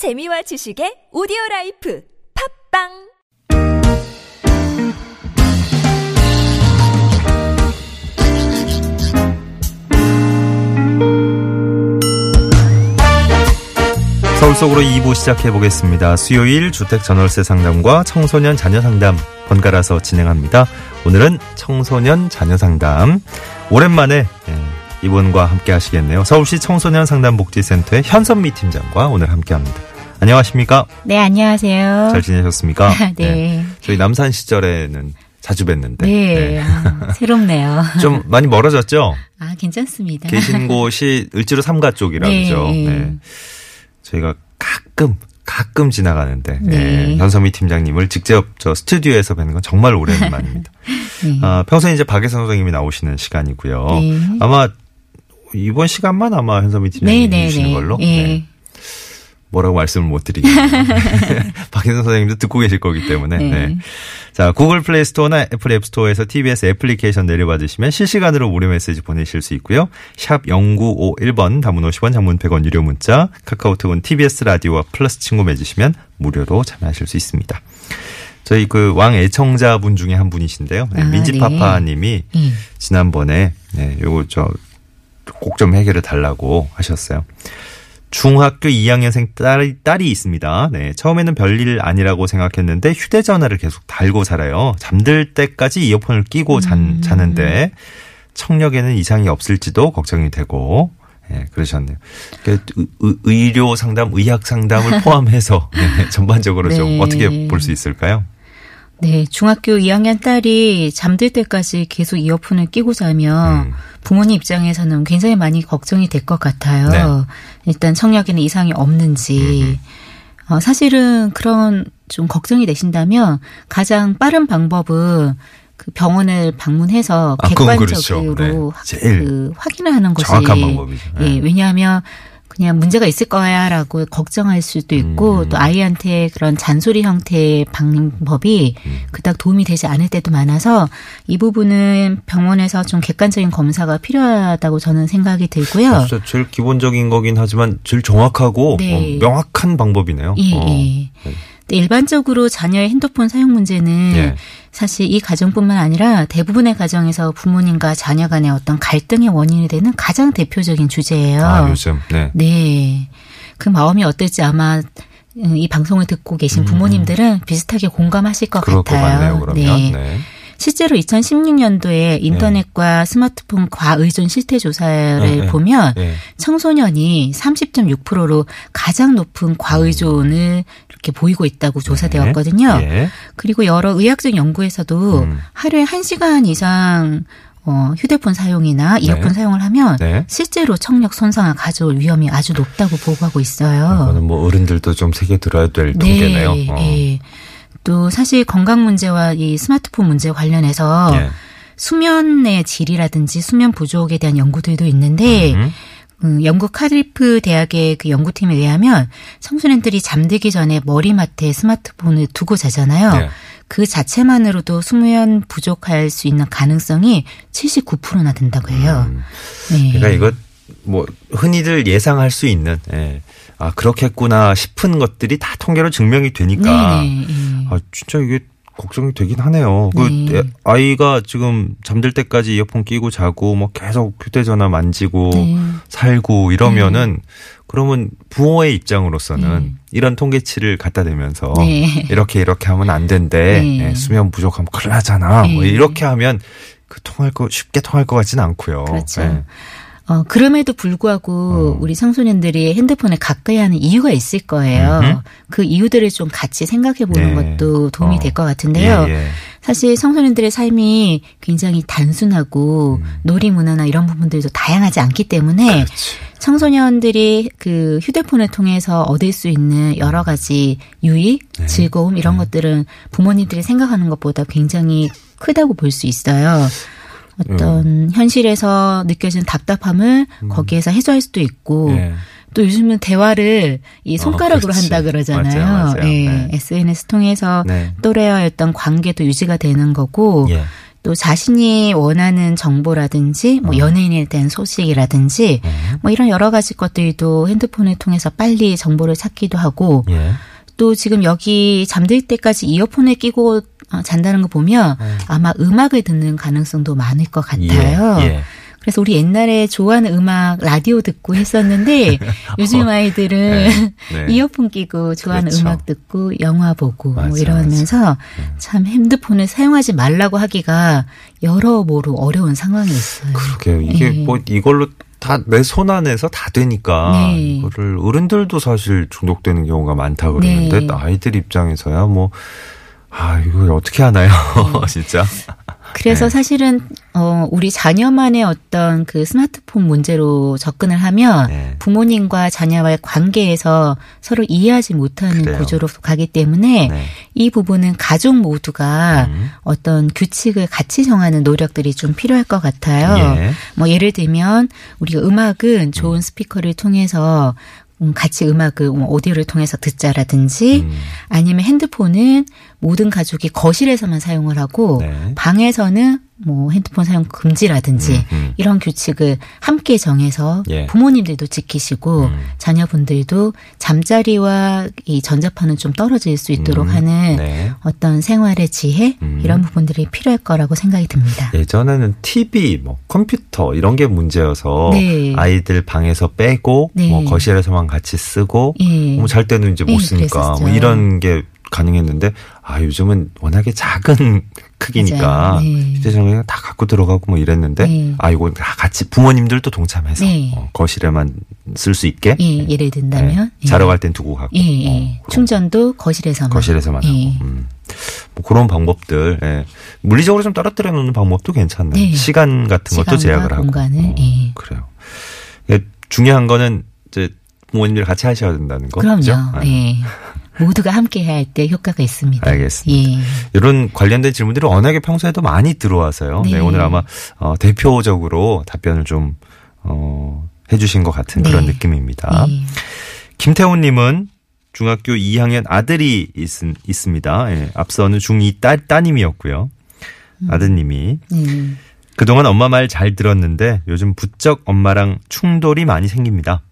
재미와 지식의 오디오 라이프 팟빵 서울 속으로 2부 시작해 보겠습니다. 수요일 주택 전월세 상담과 청소년 자녀 상담 번갈아서 진행합니다. 오늘은 청소년 자녀 상담 오랜만에 예, 이분과 함께 하시겠네요. 서울시 청소년 상담 복지센터의 현선미 팀장과 오늘 함께 합니다. 안녕하십니까? 네, 안녕하세요. 잘 지내셨습니까? 네. 저희 남산 시절에는 자주 뵀는데 네, 아, 새롭네요. 좀 많이 멀어졌죠? 아, 괜찮습니다. 계신 곳이 을지로 삼가 쪽이라 네. 네. 저희가 가끔 가끔 지나가는데 네. 네, 현선미 팀장님을 직접 저 스튜디오에서 뵙는 건 정말 오랜만입니다. 네. 아, 평소에 이제 박예선 선생님이 나오시는 시간이고요. 네. 아마 이번 시간만 아마 현선미 팀장님이 네, 네, 해주시는 네. 걸로 예. 네. 뭐라고 말씀을 못 드리겠네요. 박혜선 선생님도 듣고 계실 거기 때문에. 네. 네. 자, 구글 플레이 스토어나 애플 앱 스토어에서 TBS 애플리케이션 내려받으시면 실시간으로 무료 메시지 보내실 수 있고요. 샵 0951번 단문 50원 장문 100원 유료 문자 카카오톡은 TBS 라디오와 플러스 친구 맺으시면 무료로 참여하실 수 있습니다. 저희 그 왕 애청자분 중에 한 분이신데요. 네, 아, 민지파파 님이 예. 지난번에 네, 요거 저 꼭 좀 해결해 달라고 하셨어요. 중학교 2학년생 딸이, 딸이 있습니다. 네. 처음에는 별일 아니라고 생각했는데 휴대전화를 계속 달고 살아요. 잠들 때까지 이어폰을 끼고 잔, 자는데 청력에는 이상이 없을지도 걱정이 되고, 예, 그러셨네요. 그 의- 의료 상담, 의학 상담을 포함해서 네, 전반적으로 좀 네. 어떻게 볼 수 있을까요? 네, 중학교 2학년 딸이 잠들 때까지 계속 이어폰을 끼고 자면 음. 부모님 입장에서는 굉장히 많이 걱정이 될 것 같아요. 네. 일단 청력에는 이상이 없는지. 어, 사실은 그런 좀 걱정이 되신다면 가장 빠른 방법은 그 병원을 방문해서 아, 그건 객관적으로 그렇죠. 하- 네. 그 확인을 하는 것이 정확한 방법이죠. 예, 네. 왜냐하면 그냥 문제가 있을 거야라고 걱정할 수도 있고 음. 또 아이한테 그런 잔소리 형태의 방법이 음. 그닥 도움이 되지 않을 때도 많아서 이 부분은 병원에서 좀 객관적인 검사가 필요하다고 저는 생각이 들고요. 진짜 제일 기본적인 거긴 하지만 제일 정확하고 네. 어, 명확한 방법이네요. 예, 어. 예. 근데 일반적으로 자녀의 핸드폰 사용 문제는 예. 사실 이 가정뿐만 아니라 대부분의 가정에서 부모님과 자녀 간의 어떤 갈등의 원인이 되는 가장 대표적인 주제예요. 아, 요즘 네. 네. 그 마음이 어떨지 아마 음, 이 방송을 듣고 계신 부모님들은 비슷하게 공감하실 것 음. 그럴 것 같아요. 같네요. 네. 네. 실제로 2016년도에 인터넷과 스마트폰 과의존 실태 조사를 네, 네. 보면 네. 청소년이 30.6%로 가장 높은 과의존을 이렇게 보이고 있다고 조사되었거든요. 예. 그리고 여러 의학적 연구에서도 음. 하루에 1시간 이상 어, 휴대폰 사용이나 이어폰 네. 사용을 하면 네. 실제로 청력 손상을 가져올 위험이 아주 높다고 보고하고 있어요. 이거는 뭐 어른들도 좀 새겨 들어야 될 통계네요. 어. 예. 또 사실 건강 문제와 이 스마트폰 문제 관련해서 예. 수면의 질이라든지 수면 부족에 대한 연구들도 있는데 음. 음, 영국 카디프 대학의 그 연구팀에 의하면 청소년들이 잠들기 전에 머리맡에 스마트폰을 두고 자잖아요. 네. 그 자체만으로도 수면 부족할 수 있는 가능성이 79%나 된다고 해요. 음. 네. 그러니까 이거 뭐 흔히들 예상할 수 있는 예. 아 그렇겠구나 싶은 것들이 다 통계로 증명이 되니까 네, 네. 아 진짜 이게 걱정이 되긴 하네요. 그 네. 애- 아이가 지금 잠들 때까지 이어폰 끼고 자고 뭐 계속 휴대전화 만지고 네. 살고 이러면은 그러면 부모의 입장으로서는 네. 이런 통계치를 갖다 대면서 네. 이렇게 이렇게 하면 안 된대. 네. 예, 수면 부족하면 큰일 나잖아. 뭐 네. 이렇게 하면 그 통할 거 쉽게 통할 것 같지는 않고요. 그렇죠. 예. 어, 그럼에도 불구하고 어. 우리 청소년들이 핸드폰을 가까이 하는 이유가 있을 거예요. 음흠. 그 이유들을 좀 같이 생각해 보는 네. 것도 도움이 어. 될것 같은데요. 예, 예. 사실 청소년들의 삶이 굉장히 단순하고 음. 놀이 문화나 이런 부분들도 다양하지 않기 때문에 그렇지. 청소년들이 그 휴대폰을 통해서 얻을 수 있는 여러 가지 유익, 네. 즐거움 이런 것들은 부모님들이 생각하는 것보다 굉장히 크다고 볼 수 있어요. 어떤 음. 현실에서 느껴지는 답답함을 거기에서 해소할 수도 있고 예. 또 요즘은 대화를 이 손가락으로 어. 한다 그러잖아요. 맞아요, 맞아요. 예, 네. SNS 통해서 네. 또래와의 어떤 관계도 유지가 되는 거고 예. 또 자신이 원하는 정보라든지 뭐 연예인에 대한 소식이라든지 뭐 이런 여러 가지 것들도 핸드폰을 통해서 빨리 정보를 찾기도 하고 예. 또 지금 여기 잠들 때까지 이어폰을 끼고 어, 잔다는 거 보면 아마 음악을 듣는 가능성도 많을 것 같아요. 예. 예. 그래서 우리 옛날에 좋아하는 음악 라디오 듣고 했었는데 요즘 아이들은 네, 네. 이어폰 끼고 좋아하는 그렇죠. 음악 듣고 영화 보고 맞아, 음. 뭐 이러면서 참 핸드폰을 사용하지 말라고 하기가 여러모로 어려운 상황이 있어요. 그러게요. 이게 예. 뭐 이걸로 다 내 손 안에서 다 되니까 네. 이거를 어른들도 사실 중독되는 경우가 많다 그러는데 네. 아이들 입장에서야 뭐 아, 이걸 어떻게 하나요? 진짜. 그래서 네. 사실은 어 우리 자녀만의 어떤 그 스마트폰 문제로 접근을 하면 네. 부모님과 자녀와의 관계에서 서로 이해하지 못하는 그래요. 구조로 가기 때문에 네. 이 부분은 가족 모두가 음. 어떤 규칙을 같이 정하는 노력들이 좀 필요할 것 같아요. 예. 뭐 예를 들면 우리가 음악은 좋은 스피커를 통해서 음, 같이 음악을 뭐 오디오를 통해서 듣자라든지 음. 아니면 핸드폰은 모든 가족이 거실에서만 사용을 하고 네. 방에서는 뭐 핸드폰 사용 금지라든지 음, 음. 이런 규칙을 함께 정해서 예. 부모님들도 지키시고 음. 자녀분들도 잠자리와 이 전자파는 좀 떨어질 수 있도록 음, 하는 네. 어떤 생활의 지혜 음. 이런 부분들이 필요할 거라고 생각이 듭니다. 예전에는 TV, 뭐 컴퓨터 이런 게 문제여서 네. 아이들 방에서 빼고 네. 뭐 거실에서만 같이 쓰고 예. 뭐잘 때는 이제 못 예, 쓰니까. 뭐 이런 게 가능했는데 아 요즘은 워낙에 작은 크기니까. 네. 휴대전화 다 갖고 들어가고 뭐 이랬는데 네. 아 이거 다 같이 부모님들도 동참해서 네. 어, 거실에만 쓸 수 있게 예, 예를 든다면 네. 자러 갈 땐 두고 가고 예, 예. 어, 그런 충전도 거실에서만 거실에서만 하고 예. 음. 뭐 그런 방법들 예. 물리적으로 좀 떨어뜨려 놓는 방법도 괜찮네요. 네. 시간 같은 것도 제약을 하고 공간을, 어, 예. 그래요. 예, 중요한 거는 이제 부모님들 같이 하셔야 된다는 거. 그럼요. 예. 모두가 함께 해야 할때 효과가 있습니다. 알겠습니다. 예. 이런 관련된 질문들이 워낙에 평소에도 많이 들어와서요. 네. 네. 오늘 아마 어, 대표적으로 답변을 좀 어, 해주신 것 같은 그런 네. 느낌입니다. 예. 김태훈님은 중학교 2학년 아들이 있, 있습니다. 예, 앞서는 중2 딸, 따님이었고요. 아드님이. 네. 그동안 엄마 말 잘 들었는데 요즘 부쩍 엄마랑 충돌이 많이 생깁니다.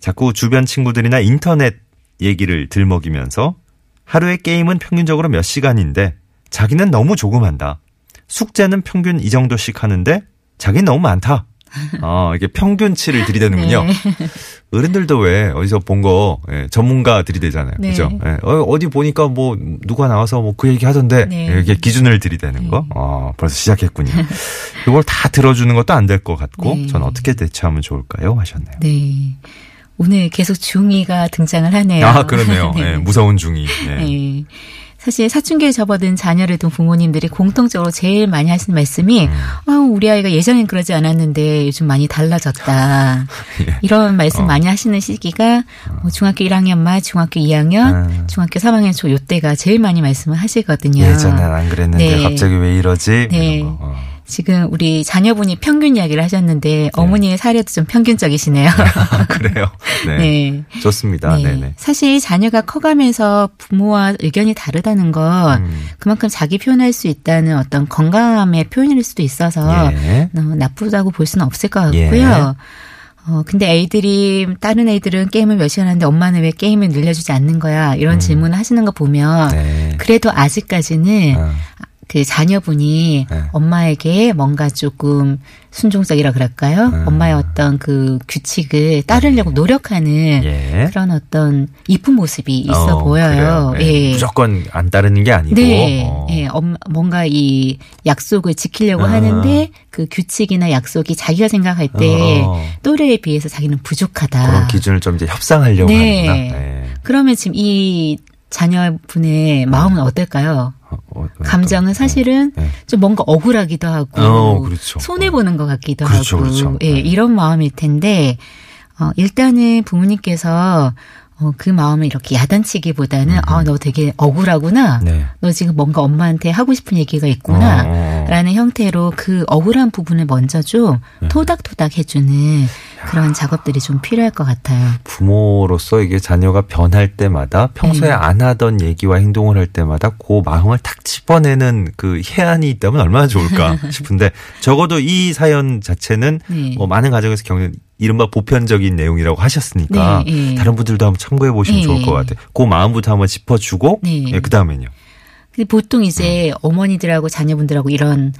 자꾸 주변 친구들이나 인터넷 얘기를 들먹이면서 하루에 게임은 평균적으로 몇 시간인데 자기는 너무 조금 한다. 숙제는 평균 이 정도씩 하는데 자기는 너무 많다. 어, 이게 평균치를 들이대는군요. 네. 어른들도 왜 어디서 본 거 전문가 들이대잖아요. 네. 그죠? 예, 어, 어디 보니까 뭐 누가 나와서 뭐 그 얘기 하던데 네. 예, 이게 기준을 들이대는 거. 어, 벌써 시작했군요. 이걸 다 들어주는 것도 안 될 것 같고 네. 전 어떻게 대처하면 좋을까요? 하셨네요. 네. 오늘 계속 중이가 등장을 하네요. 아, 그러네요. 네. 예, 무서운 중이. 예. 네. 사실 사춘기에 접어든 자녀를 둔 부모님들이 공통적으로 제일 많이 하시는 말씀이 아, 우리 아이가 예전엔 그러지 않았는데 요즘 많이 달라졌다. 예. 이런 말씀 어. 많이 하시는 시기가 뭐 중학교 1학년 말, 중학교 2학년, 음. 중학교 3학년 초 요때가 제일 많이 말씀을 하시거든요. 예전엔 안 그랬는데 네. 갑자기 왜 이러지? 네. 이런 거. 어. 지금 우리 자녀분이 평균 이야기를 하셨는데 어머니의 사례도 좀 평균적이시네요. 그래요. 네. 네. 좋습니다. 네. 네. 네. 사실 자녀가 커가면서 부모와 의견이 다르다는 건 음. 그만큼 자기 표현할 수 있다는 어떤 건강함의 표현일 수도 있어서 예. 어, 나쁘다고 볼 수는 없을 것 예. 같고요. 어, 근데 애들이, 다른 애들은 게임을 몇 시간 하는데 엄마는 왜 게임을 늘려주지 않는 거야? 이런 질문을 하시는 거 보면 음. 네. 그래도 아직까지는 어. 그 자녀분이 네. 엄마에게 뭔가 조금 순종적이라 그럴까요? 음. 엄마의 어떤 그 규칙을 따르려고 노력하는 예. 그런 어떤 이쁜 모습이 있어 어, 보여요. 그래요. 예. 예. 무조건 안 따르는 게 아니고. 네, 어. 예, 엄, 뭔가 이 약속을 지키려고 아. 하는데 그 규칙이나 약속이 자기가 생각할 때 어. 또래에 비해서 자기는 부족하다. 그런 기준을 좀 이제 협상하려고 네. 하는구나. 네. 그러면 지금 이 자녀분의 마음은 어떨까요? 어, 어, 감정은 또, 사실은 네. 좀 뭔가 억울하기도 하고 어, 그렇죠. 손해 보는 것 같기도 그렇죠, 하고 그렇죠. 예, 네. 이런 마음일 텐데 어, 일단은 부모님께서 어, 그 마음을 이렇게 야단치기보다는 아너 되게 억울하구나. 네. 너 지금 뭔가 엄마한테 하고 싶은 얘기가 있구나. 어, 어. 라는 형태로 그 억울한 부분을 먼저 좀 토닥토닥 해주는 그런 작업들이 좀 필요할 것 같아요. 부모로서 이게 자녀가 변할 때마다 평소에 네. 안 하던 얘기와 행동을 할 때마다 그 마음을 탁 집어내는 그 해안이 있다면 얼마나 좋을까 싶은데 적어도 이 사연 자체는 네. 뭐 많은 가정에서 겪는 이른바 보편적인 내용이라고 하셨으니까 네, 네. 다른 분들도 한번 참고해 보시면 네. 좋을 것 같아요. 그 마음부터 한번 짚어주고 네. 그 다음엔요. 근데 보통 이제 어머니들하고 자녀분들하고 이런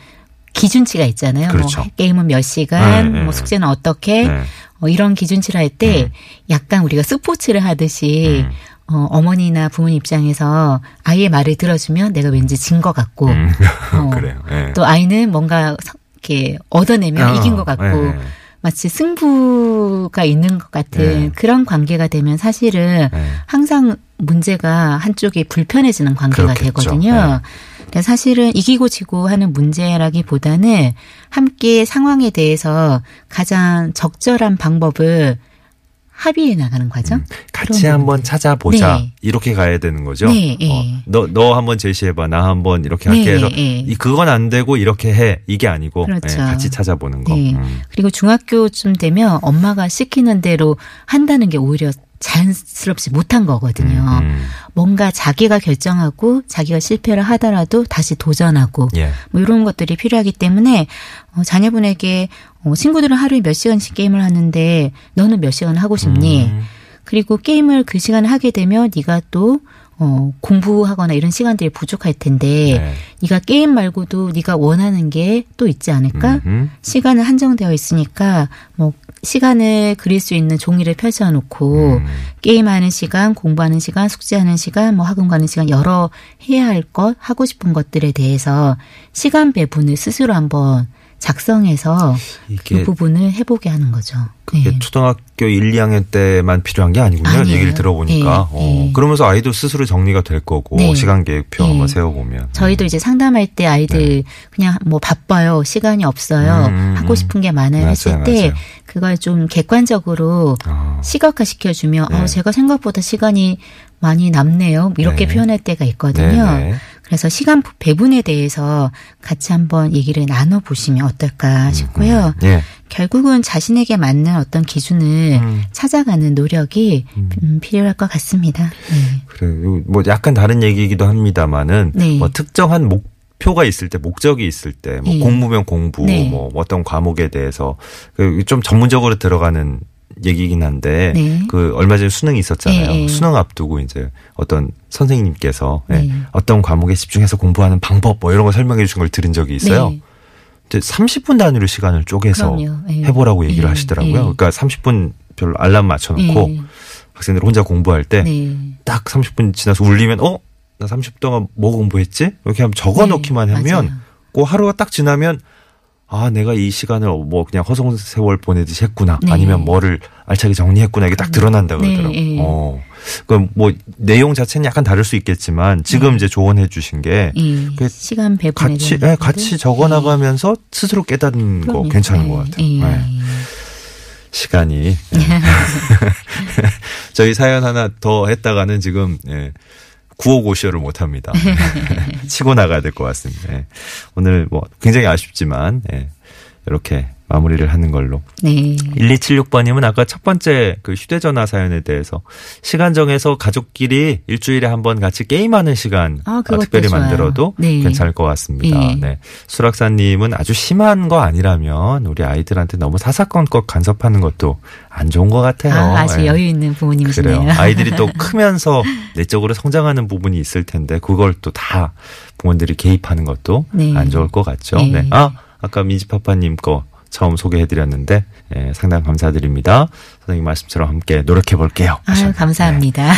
기준치가 있잖아요. 그렇죠. 뭐 게임은 몇 시간, 네, 네. 뭐 숙제는 어떻게, 네. 어, 이런 기준치를 할 때 약간 우리가 스포츠를 하듯이 음. 어, 어머니나 부모님 입장에서 아이의 말을 들어주면 내가 왠지 진 것 같고 음. 어, 그래요. 예. 또 아이는 뭔가 서- 이렇게 얻어내면 어, 이긴 것 같고 예. 마치 승부가 있는 것 같은 네. 그런 관계가 되면 사실은 네. 항상 문제가 한쪽이 불편해지는 관계가 그렇겠죠. 되거든요. 네. 사실은 이기고 지고 하는 문제라기보다는 함께 상황에 대해서 가장 적절한 방법을 합의해 나가는 과정. 같이 그런 한번. 찾아보자 네. 이렇게 가야 되는 거죠. 네, 예. 어, 너, 너 한번 제시해봐. 나 한번 이렇게 네, 할게 해서 예. 이 그건 안 되고 이렇게 해 이게 아니고 그렇죠. 예, 같이 찾아보는 거. 네. 음. 그리고 중학교쯤 되면 엄마가 시키는 대로 한다는 게 오히려 자연스럽지 못한 거거든요. 음, 뭔가 자기가 결정하고 자기가 실패를 하더라도 다시 도전하고 예. 뭐 이런 것들이 필요하기 때문에 어, 자녀분에게 어, 친구들은 하루에 몇 시간씩 게임을 하는데 너는 몇 시간 하고 싶니? 음. 그리고 게임을 그 시간에 하게 되면 네가 또 어, 공부하거나 이런 시간들이 부족할 텐데 네. 네가 게임 말고도 네가 원하는 게 또 있지 않을까? 음흠. 시간은 한정되어 있으니까 뭐 시간을 그릴 수 있는 종이를 펼쳐 놓고 음. 게임하는 시간, 공부하는 시간, 숙제하는 시간, 뭐 학원 가는 시간 여러 해야 할 것, 하고 싶은 것들에 대해서 시간 배분을 스스로 한번 작성해서 그 부분을 해보게 하는 거죠. 이게 네. 초등학교 1, 2학년 때만 필요한 게 아니군요. 아니에요. 얘기를 들어보니까. 네, 어, 네. 그러면서 아이도 스스로 정리가 될 거고 네. 시간 계획표 네. 한번 세워보면. 저희도 이제 상담할 때 아이들 그냥 뭐 바빠요, 시간이 없어요, 네. 음, 하고 음. 싶은 게 많아요 맞아요, 했을 때 맞아요. 그걸 좀 객관적으로 아, 시각화 시켜주면 네. 어, 제가 생각보다 시간이 많이 남네요. 이렇게 네. 표현할 때가 있거든요. 그래서 시간 배분에 대해서 같이 한번 얘기를 나눠 보시면 어떨까 싶고요. 예. 결국은 자신에게 맞는 어떤 기준을 음. 찾아가는 노력이 음, 필요할 것 같습니다. 네. 그래요. 뭐 약간 다른 얘기이기도 합니다만은 네. 뭐 특정한 목 표가 있을 때 목적이 있을 때뭐 네. 공부면 공부 네. 뭐 어떤 과목에 대해서 그좀 전문적으로 들어가는 얘기긴 한데 네. 그 얼마 전에 수능이 있었잖아요. 네, 네. 수능 앞두고 이제 어떤 선생님께서 예, 네. 어떤 과목에 집중해서 공부하는 방법 뭐 이런 거 설명해 주신 걸 들은 적이 있어요. 네. 근데 30분 단위로 시간을 쪼개서. 해보라고 얘기를 예, 하시더라고요. 예. 그러니까 30분 별로 알람 맞춰놓고 네. 학생들 혼자 공부할 때 네. 딱 30분 지나서 울리면 어? 나 30분 동안 뭐 공부했지? 이렇게 하면 적어 놓기만 네, 하면 맞아요. 그 하루가 딱 지나면 아, 내가 이 시간을 뭐 그냥 허송 세월 보내듯이 했구나. 네. 아니면 뭐를 알차게 정리했구나. 이게 딱 드러난다 네, 그러더라고요. 예. 어. 그럼 뭐 내용 자체는 약간 다를 수 있겠지만 지금 이제 조언해 주신 게 예. 그 시간 배분에 같이 예, 같이 적어 나가면서 스스로 깨닫는 거 그럼요. 괜찮은 예, 것 같아요. 예. 네. 시간이 예. 저희 사연 하나 더 했다가는 지금 예. 구호고쇼를 못 합니다. 치고 나가야 될 것 같습니다. 예. 오늘 뭐 굉장히 아쉽지만 예. 이렇게 마무리를 하는 걸로. 네. 1276번님은 아까 첫 번째 그 휴대전화 사연에 대해서 시간 정해서 가족끼리 일주일에 한 번 같이 게임하는 시간 아, 특별히 좋아요. 만들어도 네. 괜찮을 것 같습니다. 예. 네. 수락사님은 아주 심한 거 아니라면 우리 아이들한테 너무 사사건건 간섭하는 것도 안 좋은 것 같아요. 아, 아주 예. 여유 있는 부모님이시네요. 그래요. 아이들이 또 크면서 내적으로 성장하는 부분이 있을 텐데 그걸 또 다 부모들이 개입하는 것도 네. 안 좋을 것 같죠. 네. 네. 아, 아까 민지파파님 거 처음 소개해드렸는데 예, 상당히 감사드립니다. 선생님 말씀처럼 함께 노력해 볼게요. 아유, 감사합니다.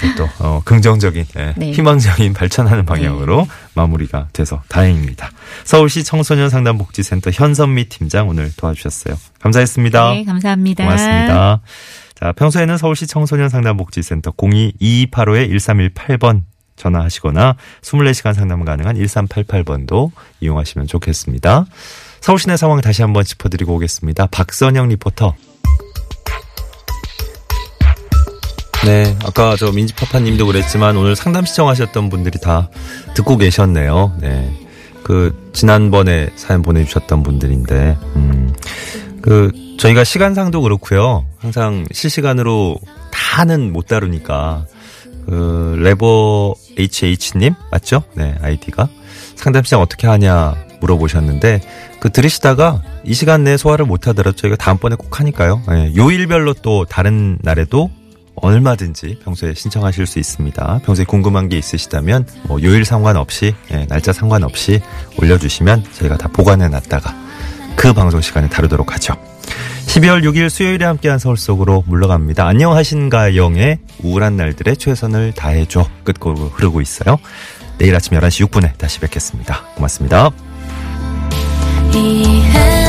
네, 또 어, 긍정적인, 예, 네. 희망적인 발전하는 방향으로 마무리가 돼서 다행입니다. 서울시 청소년 상담복지센터 현선미 팀장 오늘 도와주셨어요. 감사했습니다. 네, 감사합니다. 고맙습니다. 자, 평소에는 서울시 청소년 상담복지센터 02-2285-1318번 전화하시거나 24시간 상담 가능한 1388번도 이용하시면 좋겠습니다. 서울시내 상황 다시 한번 짚어드리고 오겠습니다. 박선영 리포터. 네, 아까 저 민지파파님도 그랬지만 오늘 상담 시청하셨던 분들이 다 듣고 계셨네요. 네. 그 지난번에 사연 보내주셨던 분들인데 음, 그 저희가 시간상도 그렇고요. 항상 실시간으로 다는 못 다루니까 그 레버 HH님 맞죠? 네 아이디가 상담 시장 어떻게 하냐 물어보셨는데 그 들으시다가 이 시간 내에 소화를 못 하더라도 저희가 다음번에 꼭 하니까요. 네, 요일별로 또 다른 날에도 얼마든지 평소에 신청하실 수 있습니다. 평소에 궁금한 게 있으시다면 뭐 요일 상관없이 예, 날짜 상관없이 올려주시면 저희가 다 보관해 놨다가 그 방송 시간에 다루도록 하죠. 12월 6일 수요일에 함께한 서울 속으로 물러갑니다. 안녕하신가 영의 우울한 날들의 최선을 다해줘 끝곡으로 흐르고 있어요. 내일 아침 11시 6분에 다시 뵙겠습니다. 고맙습니다. 이해